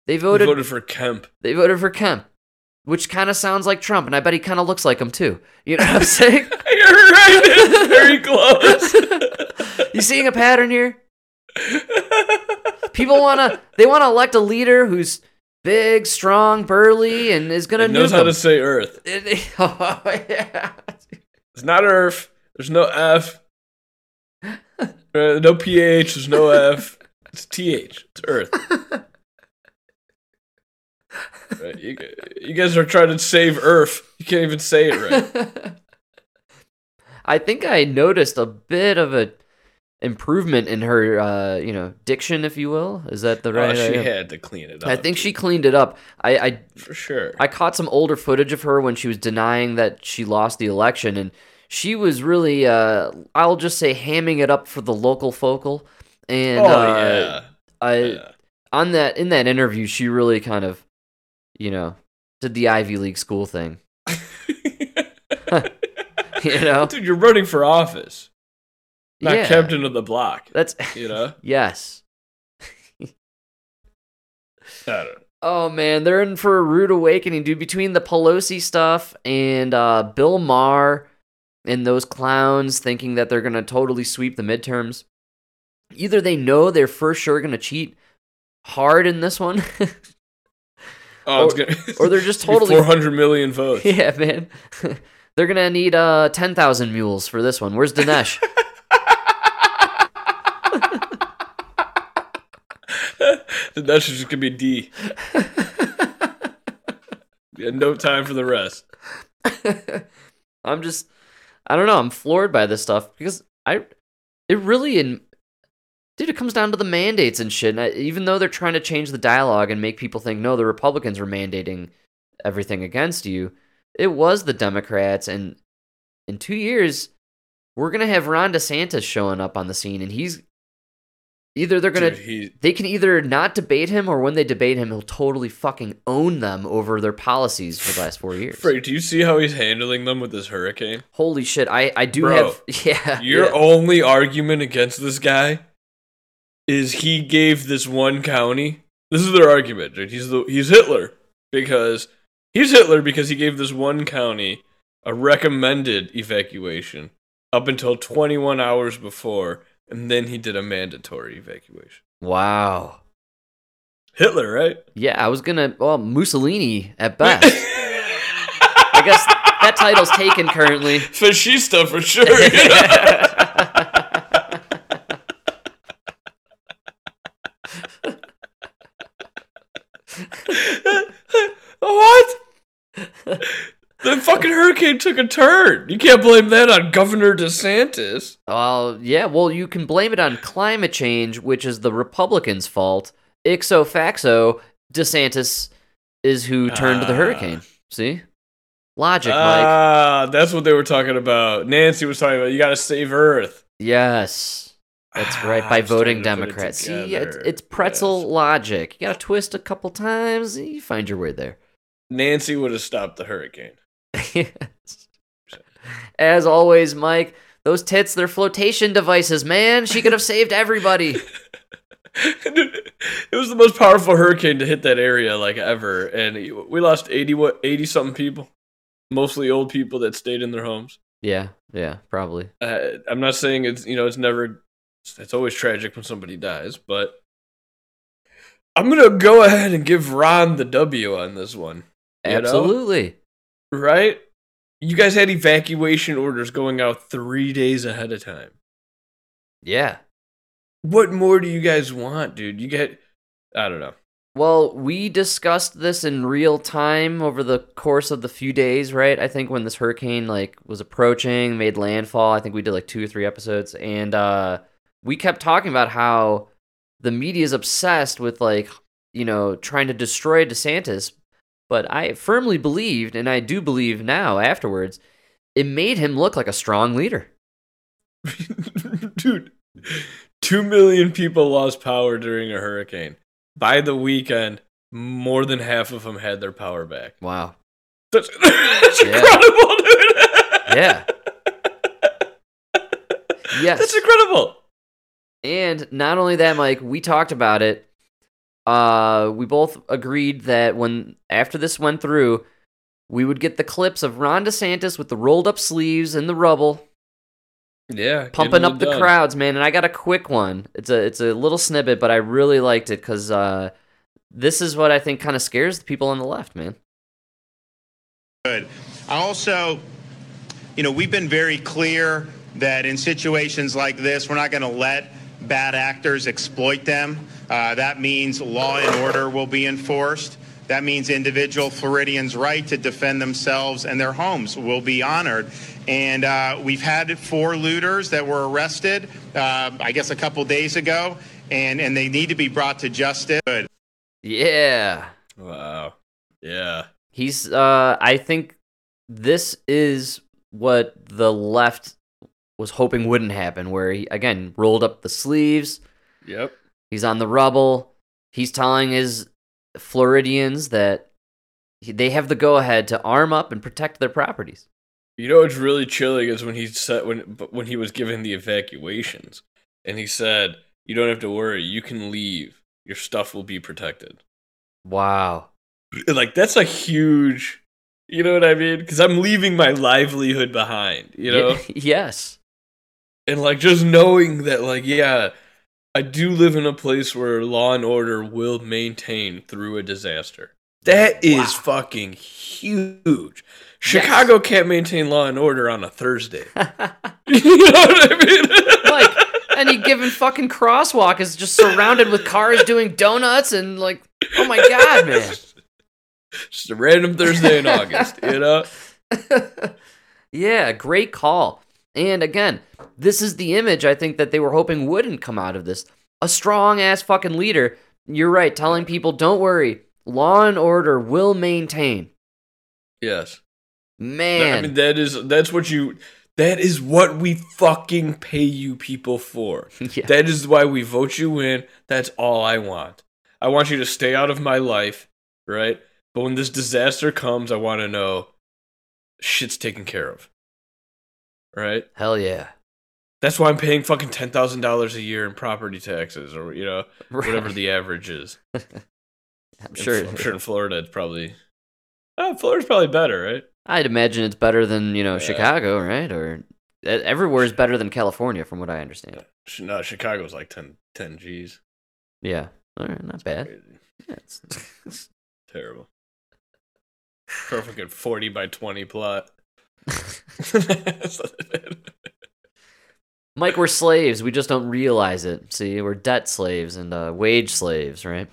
They Voted, voted. voted for Kemp. They voted for Kemp, which kind of sounds like Trump, and I bet he kind of looks like him too. You know what I'm saying? [LAUGHS] You're right. It's [LAUGHS] very close. you seeing a pattern here? People wanna they wanna elect a leader who's big, strong, burly, and is gonna It knows nuke how to say Earth. [LAUGHS] oh, yeah. It's not Earth. There's no F. Uh, no PH. There's no F. It's TH. It's Earth. [LAUGHS] Right, you, you guys are trying to save Earth. You can't even say it right. [LAUGHS] I think I noticed a bit of a improvement in her, uh, you know, diction, if you will. Is that the right? oh, she idea? had to clean it up. I think she cleaned it up. I, I for sure. I caught some older footage of her when she was denying that she lost the election, and she was really, uh, I'll just say, hamming it up for the local focal. And oh uh, yeah. I yeah. on that in that interview, she really kind of, you know, did the Ivy League school thing. [LAUGHS] [LAUGHS] You know, Dude, you're running for office, not yeah, captain of the block. That's You know. [LAUGHS] yes. I don't know. Oh man, they're in for a rude awakening, dude. Between the Pelosi stuff and uh, Bill Maher and those clowns thinking that they're gonna totally sweep the midterms, either they know they're for sure gonna cheat hard in this one, [LAUGHS] Oh, it's Or- gonna, [LAUGHS] or they're just totally- four hundred million votes. yeah, man. they're gonna need uh ten thousand mules for this one. Where's Dinesh? [LAUGHS] That's just gonna be D. Yeah, no time for the rest. [LAUGHS] I'm just, I don't know. I'm floored by this stuff because I, it really, in, dude, it comes down to the mandates and shit. And I, even though they're trying to change the dialogue and make people think, no, the Republicans were mandating everything against you, it was the Democrats. And in two years, we're gonna have Ron DeSantis showing up on the scene, and he's either they're gonna Dude, he, they can either not debate him or when they debate him, he'll totally fucking own them over their policies for the last four years. Frank, do you see how he's handling them with this hurricane? Holy shit! I I do Bro, have [LAUGHS] yeah. Your yeah. only argument against this guy is he gave this one county. This is their argument. Dude. He's the he's Hitler because he's Hitler because he gave this one county a recommended evacuation up until 21 hours before, and then he did a mandatory evacuation. wow. Hitler, right? Yeah, I was gonna well Mussolini at best. I guess that title's taken currently. [LAUGHS] Fascista for sure. what? [LAUGHS] [LAUGHS] hurricane took a turn. You can't blame that on Governor DeSantis. Well, yeah, well, you can blame it on climate change, which is the Republicans' fault. Ixo facto, DeSantis is who turned the Ah. hurricane. See? Logic, Mike. Ah, that's what they were talking about. Nancy was talking about. You got to save Earth. Yes. That's right, Ah, by I'm voting Democrats. See, it's, it's pretzel Yes. logic. You gotta twist a couple times, you find your way there. Nancy would have stopped the hurricane. Yes. [LAUGHS] As always, Mike, those tits, they're flotation devices, man. She could have saved everybody. [LAUGHS] it was the most powerful hurricane to hit that area like ever, and we lost eighty what eighty something people, mostly old people that stayed in their homes. Yeah, yeah, probably. Uh, I'm not saying it's you know it's never it's always tragic when somebody dies, but I'm gonna go ahead and give Ron the W on this one. You know? Absolutely. right? You guys had evacuation orders going out three days ahead of time. Yeah. What more do you guys want, dude? You get, I don't know. Well, we discussed this in real time over the course of the few days, right? I think when this hurricane like was approaching, made landfall, I think we did like 2 or 3 episodes and uh we kept talking about how the media is obsessed with like, you know, trying to destroy DeSantis, but I firmly believed and I do believe now afterwards, it made him look like a strong leader. [LAUGHS] dude, two million people lost power during a hurricane. By the weekend, more than half of them had their power back. Wow. That's, [LAUGHS] that's Yeah. incredible, dude. Yeah. [LAUGHS] Yes. That's incredible. And not only that, Mike, we talked about it. Uh, we both agreed that when after this went through, we would get the clips of Ron DeSantis with the rolled up sleeves in the rubble, Yeah. pumping up the done. crowds, man. And I got a quick one. It's a it's a little snippet, but I really liked it because uh, this is what I think kind of scares the people on the left, man. Good. I also, you know, we've been very clear that in situations like this, we're not going to let bad actors exploit them. Uh, that means law and order will be enforced. That means individual Floridians' right to defend themselves and their homes will be honored. And uh, we've had four looters that were arrested, uh, I guess, a couple days ago, and, and they need to be brought to justice. Yeah. Wow. Yeah. He's uh I think this is what the left was hoping wouldn't happen where he again rolled up the sleeves, Yep. he's on the rubble, he's telling his Floridians that he- they have the go ahead to arm up and protect their properties. You know what's really chilling is when he said when when he was giving the evacuations, and he said, "You don't have to worry. You can leave. Your stuff will be protected." Wow. [LAUGHS] Like that's a huge, you know what I mean? Because I'm leaving my livelihood behind. You know, Ye- [LAUGHS] yes. And like just knowing that, like, yeah, I do live in a place where law and order will maintain through a disaster. That is fucking huge. Chicago can't maintain law and order on a Thursday. [LAUGHS] [LAUGHS] you know what I mean? like any given fucking crosswalk is just surrounded with cars doing donuts and like oh my god, man. [LAUGHS] Just a random Thursday in August, you know? yeah, great call. And again, this is the image I think that they were hoping wouldn't come out of this. A strong ass fucking leader. You're right, telling people, don't worry, law and order will maintain. Yes. Man. I mean that is that's what you that is what we fucking pay you people for. [LAUGHS] Yeah. That is why we vote you in. That's all I want. I want you to stay out of my life, right? But when this disaster comes, I want to know shit's taken care of. Right? Hell yeah. That's why I'm paying fucking ten thousand dollars a year in property taxes, or you know, [LAUGHS] whatever the average is. [LAUGHS] I'm In- sure. I'm sure in Florida it's probably. Oh, Florida's probably better, right? I'd imagine it's better than, you know, Yeah. Chicago, right? Or everywhere is better than California from what I understand. No, Chicago's like 10, 10 G's. Yeah. All right, not bad. Crazy. Yeah, it's- [LAUGHS] Terrible. Perfect 40 by 20 plot. Mike, we're slaves. We just don't realize it. See, we're debt slaves and uh, wage slaves, right?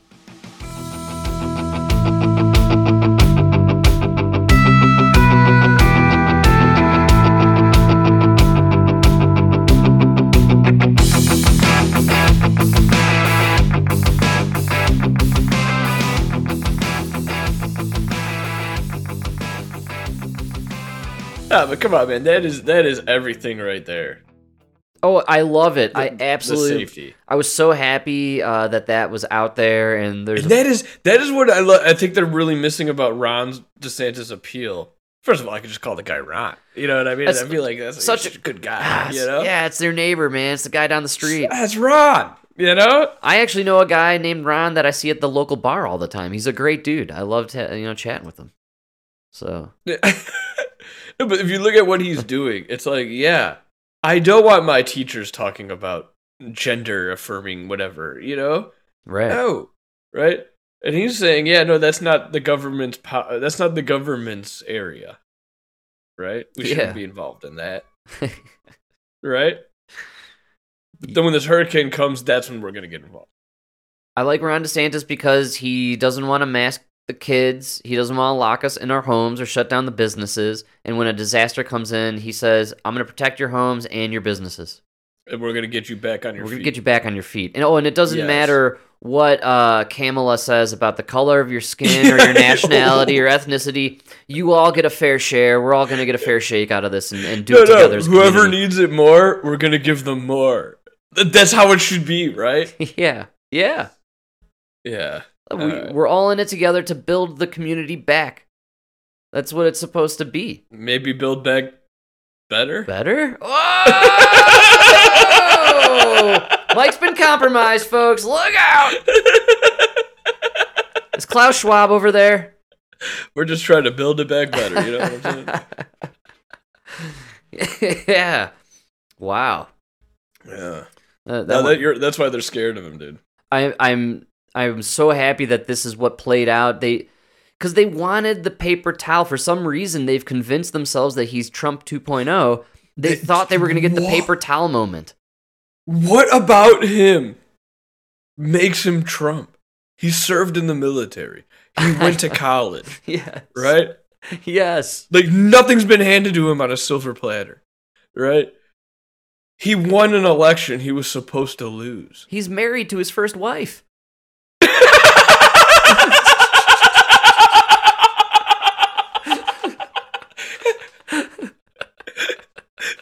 [LAUGHS] Nah, but come on, man. That is that is everything right there. Oh, I love it. I absolutely. the safety. I was so happy uh, that that was out there, and there's And that is that is what I lo- I think they're really missing about Ron DeSantis' appeal. First of all, I could just call the guy Ron. You know what I mean? That's I feel like that's such a- a good guy. Ah, You know? yeah, it's their neighbor, man. It's the guy down the street. That's Ron. You know? I actually know a guy named Ron that I see at the local bar all the time. He's a great dude. I loved you know chatting with him. So [LAUGHS] no, [LAUGHS] but if you look at what he's doing, it's like, yeah, I don't want my teachers talking about gender affirming whatever, you know? right, No, right? And he's saying, yeah, no, that's not the government's po- that's not the government's area. Right? We shouldn't Yeah. be involved in that. [LAUGHS] Right? But then when this hurricane comes, that's when we're going to get involved. I like Ron DeSantis because he doesn't want to mask the kids. He doesn't want to lock us in our homes or shut down the businesses. And when a disaster comes in, he says, "I'm going to protect your homes and your businesses. And we're going to get you back on your We're going feet. to get you back on your feet." And oh, and it doesn't Yes. matter what uh, Kamala says about the color of your skin or your [LAUGHS] nationality or [LAUGHS] ethnicity. You all get a fair share. We're all going to get a fair shake out of this and, and do no, it together. no, whoever community. needs it more, we're going to give them more. That's how it should be, right? [LAUGHS] yeah, yeah. Yeah. We, Alright. We're all in it together to build the community back. That's what it's supposed to be. Maybe build back better? Better? Oh! [LAUGHS] Mike's been compromised, folks. Look out! [LAUGHS] Is Klaus Schwab over there? We're just trying to build it back better, you know what I'm saying? [LAUGHS] yeah. Wow. Yeah. Uh, that No, that, that's why they're scared of him, dude. I, I'm I'm so happy that this is what played out. They because they wanted the paper towel for some reason. They've convinced themselves that he's Trump 2.0. They They- thought they were going to get the paper towel moment. What about him makes him Trump? He served in the military. He [LAUGHS] went to college, [LAUGHS] Yes. right? Yes. Like nothing's been handed to him on a silver platter, right? He won an election he was supposed to lose. He's married to his first wife.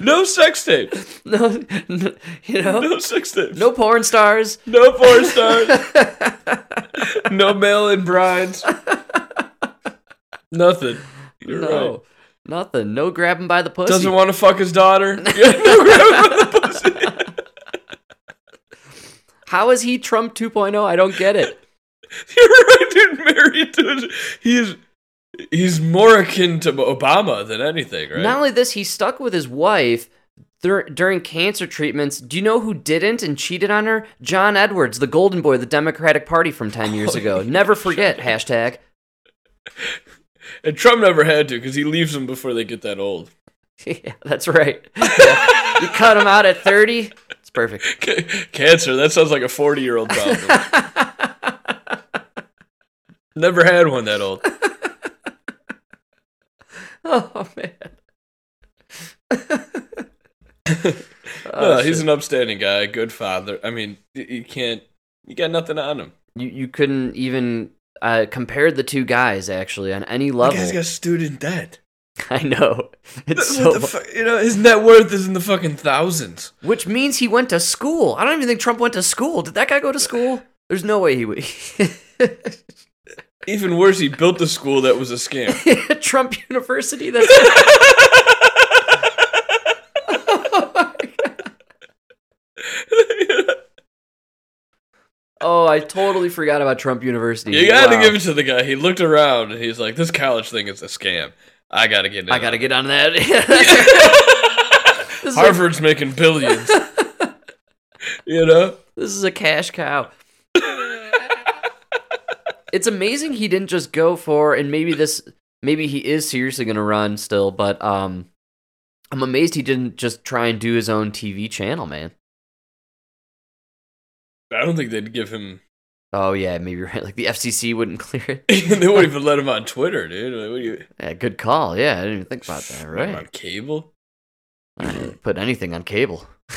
No sex tape. [LAUGHS] No, no you know, No sex tapes. no porn stars. No porn stars. [LAUGHS] no mail-in brides. Nothing. You're no, right. nothing. No grabbing by the pussy. Doesn't want to fuck his daughter. [LAUGHS] No grabbing by the pussy. How is he Trump 2.0? I don't get it. You're right, dude. Married to he's he's more akin to Obama than anything, right? Not only this, he stuck with his wife dur- during cancer treatments. Do you know who didn't and cheated on her? John Edwards, the golden boy of the Democratic Party from 10 years ago. Never forget, hashtag. [LAUGHS] and Trump never had to because he leaves them before they get that old. [LAUGHS] yeah, that's right. Yeah. You cut him out at 30, it's perfect. [LAUGHS] Ca- Cancer. That sounds like a forty-year-old problem. never had one that old. [LAUGHS] Oh, man. [LAUGHS] no, he's an upstanding guy, good father. I mean, you can't. You got nothing on him. You, you couldn't even uh, compare the two guys, actually, on any The level. guy's got student debt. [LAUGHS] I know. It's What so. the fu- you know, his net worth is in the fucking thousands. Which means he went to school. I don't even think Trump went to school. Did that guy go to school? There's no way he would. Even worse, he built a school that was a scam. [LAUGHS] Trump University. That's [LAUGHS] [LAUGHS] oh, I totally forgot about Trump University. You got to Wow. give it to the guy. He looked around and he's like, "This college thing is a scam. I got to get in." I got to get on that. it." like- Harvard's making billions. you know, this is a cash cow. It's amazing he didn't just go for, and maybe this, maybe he is seriously going to run still, but um, I'm amazed he didn't just try and do his own TV channel, man. I don't think they'd give him. Oh yeah, maybe you're right. Like the FCC wouldn't [LAUGHS] clear it. [LAUGHS] they wouldn't even let him on Twitter, dude. Like, what do you? Yeah, good call. Yeah, I didn't even think about that. him on cable. I didn't put anything on cable. [LAUGHS]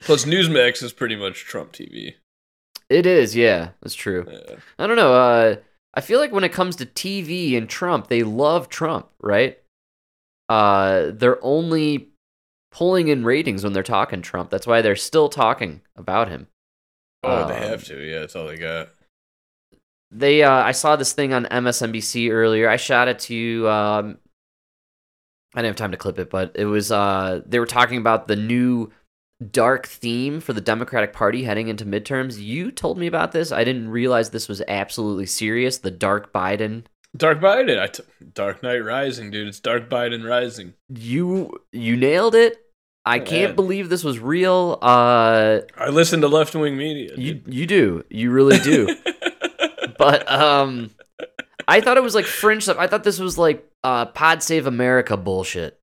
Plus, Newsmax is pretty much Trump TV. It is, yeah, that's true. Yeah. I don't know. Uh, I feel like when it comes to TV and Trump, they love Trump, right? uh, they're only pulling in ratings when they're talking Trump. That's why they're still talking about him. Oh, they Um, have to. Yeah, that's all they got. They, uh, I saw this thing on MSNBC earlier. I shot it to you. Um, I didn't have time to clip it, but it was. Uh, they were talking about the new dark theme for the Democratic Party heading into midterms. You told me about this. I didn't realize this was absolutely serious. The dark Biden. Dark Biden. I t- Dark Knight Rising, dude. It's Dark Biden Rising. You you nailed it. I can't believe this was real. Uh, I listen to left wing media. you dude. you do. You really do. [LAUGHS] but um I thought it was like fringe stuff. I thought this was like uh Pod Save America bullshit.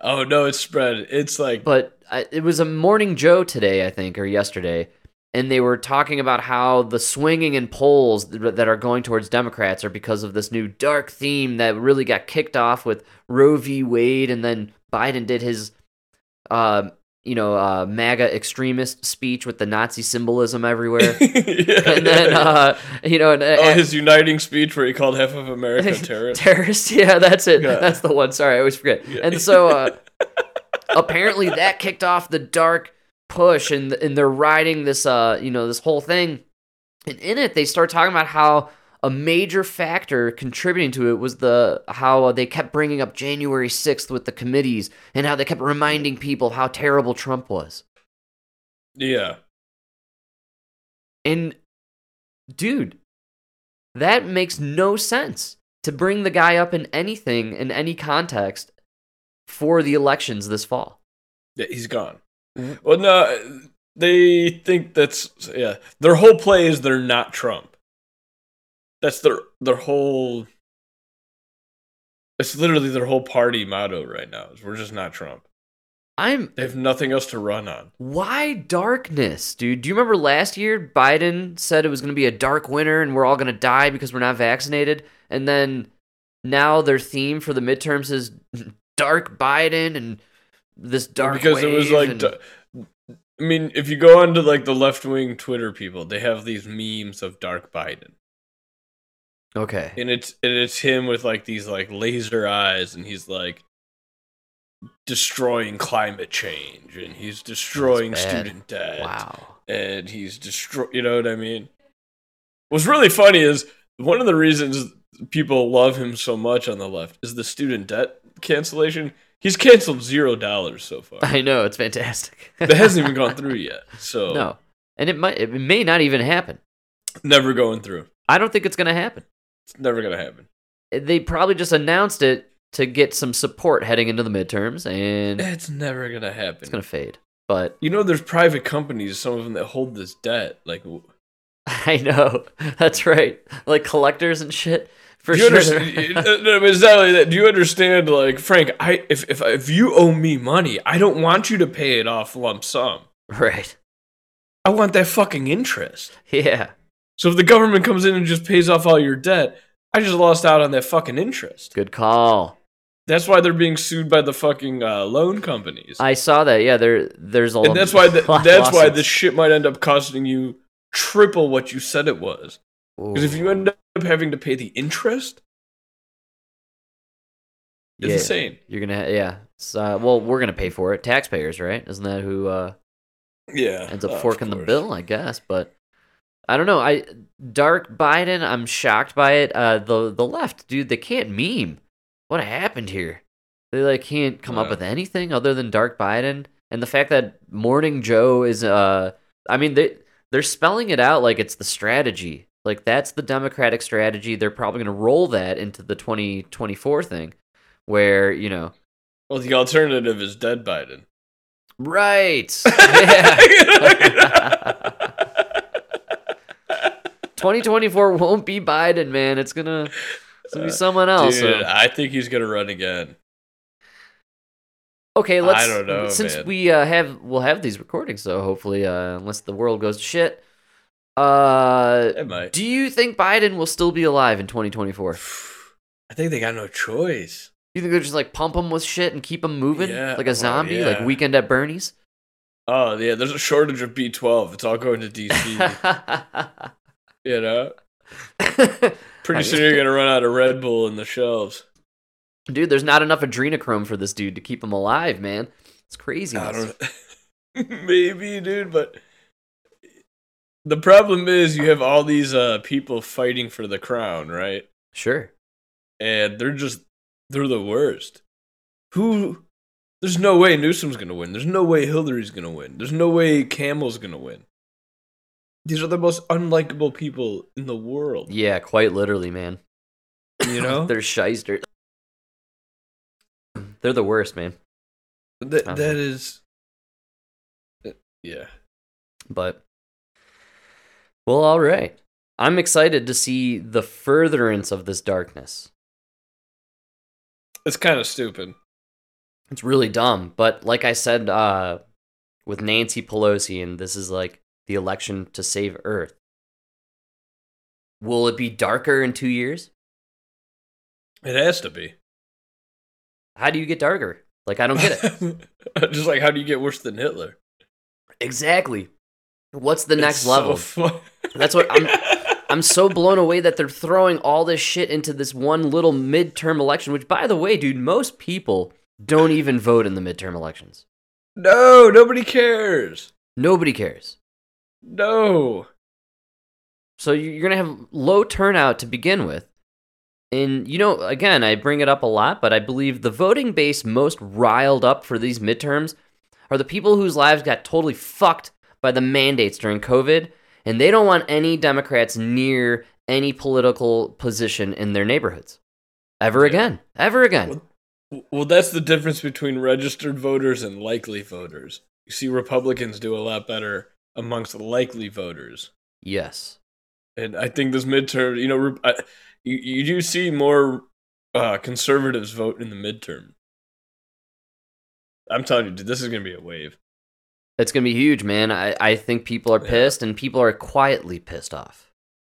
oh no, it's spread. It's like But it was a Morning Joe today, I think, or yesterday, and they were talking about how the swinging in polls that are going towards Democrats are because of this new dark theme that really got kicked off with Roe v. Wade, and then Biden did his, uh, you know, uh, MAGA extremist speech with the Nazi symbolism everywhere. [LAUGHS] Yeah. and then uh you know and, oh, his uniting speech where he called half of America [LAUGHS] terrorists. terrorist yeah that's it Yeah. that's the one sorry i always forget Yeah. and so uh apparently that kicked off the dark push and and they're riding this uh you know this whole thing and in it they start talking about how a major factor contributing to it was the how they kept bringing up January 6th with the committees and how they kept reminding people how terrible Trump was. yeah. And dude, that makes no sense to bring the guy up in anything in any context for the elections this fall. Yeah, he's gone. Mm-hmm. Well, no, they think that's yeah. Their whole play is they're not Trump. That's their their whole. It's literally their whole party motto right now. Is we're just not Trump. I'm They have nothing else to run on. why darkness, dude? Do you remember last year Biden said it was going to be a dark winter and we're all going to die because we're not vaccinated? And then now their theme for the midterms is dark Biden and this dark because it was like. and- I mean, if you go onto like the left wing Twitter people, they have these memes of Dark Biden, okay. and it's and it's him with like these like laser eyes, and he's like destroying climate change, and he's destroying student debt. Wow. and he's destroy. You know what I mean? What's really funny is one of the reasons people love him so much on the left is the student debt cancellation. He's canceled zero dollars so far. I know it's fantastic. [LAUGHS] that hasn't even gone [LAUGHS] through yet. So No. And it might it may not even happen. never going through. I don't think it's going to happen. It's never gonna happen. Eh, they probably just announced it to get some support heading into the midterms and It's never gonna happen. it's going to fade. But You know, there's private companies, some of them that hold this debt. Like, [LAUGHS] I know. That's right. Like collectors and shit. For do you sure. understand? no, but it's not like that. Do you understand? Like, Frank, I if if if you owe me money, I don't want you to pay it off lump sum. right. I want that fucking interest. Yeah. So if the government comes in and just pays off all your debt, I just lost out on that fucking interest. Good call. That's why they're being sued by the fucking uh, loan companies. I saw that. Yeah, there there's a and that's why [LAUGHS] the, that's why this shit might end up costing you triple what you said it was. Because if you end up having to pay the interest, it's Yeah. insane. You're gonna, yeah. So, uh, well, we're gonna pay for it, taxpayers, right? Isn't that who uh, Yeah, ends up forking the bill? I guess, but I don't know. I Dark Biden, I'm shocked by it. Uh, the the left, dude, they can't meme. What happened here? They like can't come up with anything other than Dark Biden, and the fact that Morning Joe is. Uh, I mean they they're spelling it out like it's the strategy. Like that's the Democratic strategy. They're probably gonna roll that into the 2024 thing, where you know. Well, the alternative is dead Biden. Right. [LAUGHS] [LAUGHS] Yeah. 2024 won't be Biden, man. It's gonna, it's gonna be someone else. Dude, so- I think he's gonna run again. Okay, let's. I don't know, Since man. we uh, have, we'll have these recordings, so hopefully, uh, unless the world goes to shit. Uh, It might. do you think Biden will still be alive in 2024? [SIGHS] I think they got no choice. You think they're just like pump him with shit and keep him moving Yeah, like a oh, zombie, like yeah. Weekend at Bernie's? Oh yeah, there's a shortage of B12. It's all going to DC. [LAUGHS] you know, [LAUGHS] pretty soon you're gonna run out of Red Bull in the shelves. Dude, there's not enough adrenochrome for this dude to keep him alive, man. It's crazy. [LAUGHS] Maybe, dude, but the problem is you have all these uh people fighting for the crown, right? Sure. And they're just they're the worst. Who there's no way Newsom's gonna win. There's no way Hillary's gonna win. There's no way Camel's gonna win. These are the most unlikable people in the world. Yeah, quite literally, man. You know? [LAUGHS] They're shyster. They're the worst, man. that that is yeah. But well, all right. I'm excited to see the furtherance of this darkness. It's kind of stupid. It's really dumb, but like I said uh with Nancy Pelosi and this is like the election to save Earth. Will it be darker in 2 years? It has to be. How do you get darker? Like I don't get it. [LAUGHS] Just like how do you get worse than Hitler? exactly. What's the next It's level? So. [LAUGHS] That's what I'm I'm so blown away that they're throwing all this shit into this one little midterm election, which by the way, dude, most people don't even vote in the midterm elections. no, nobody cares. Nobody cares. No. So you're going to have low turnout to begin with. And you know, again, I bring it up a lot, but I believe the voting base most riled up for these midterms are the people whose lives got totally fucked by the mandates during COVID, and they don't want any Democrats near any political position in their neighborhoods. Ever again. Ever again. Well, that's the difference between registered voters and likely voters. You see, Republicans do a lot better amongst likely voters. Yes. And I think this midterm, you know, I, you, you do see more uh, conservatives vote in the midterm. I'm telling you, dude, this is going to be a wave. It's going to be huge, man. I, I think people are Yeah. pissed, and people are quietly pissed off.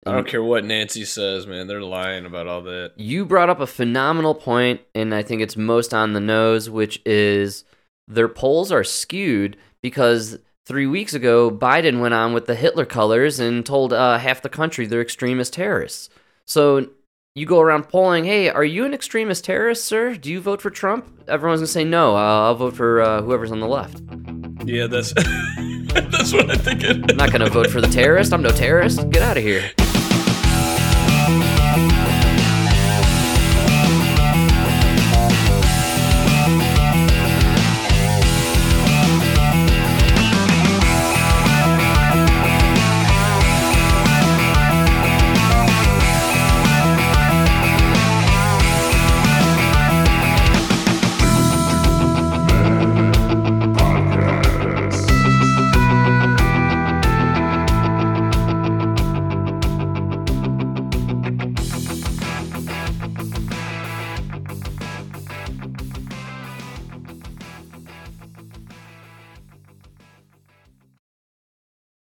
I don't care what Nancy says, man. They're lying about all that. you brought up a phenomenal point, and I think it's most on the nose, which is their polls are skewed because three weeks ago Biden went on with the Hitler colors and told uh, half the country they're extremist terrorists. So you go around polling, hey, are you an extremist terrorist, sir? Do you vote for Trump? Everyone's gonna say no. Uh, I'll vote for uh, whoever's on the left. Yeah, that's [LAUGHS] that's what I think. It I'm not gonna vote for the terrorist. I'm no terrorist. Get out of here.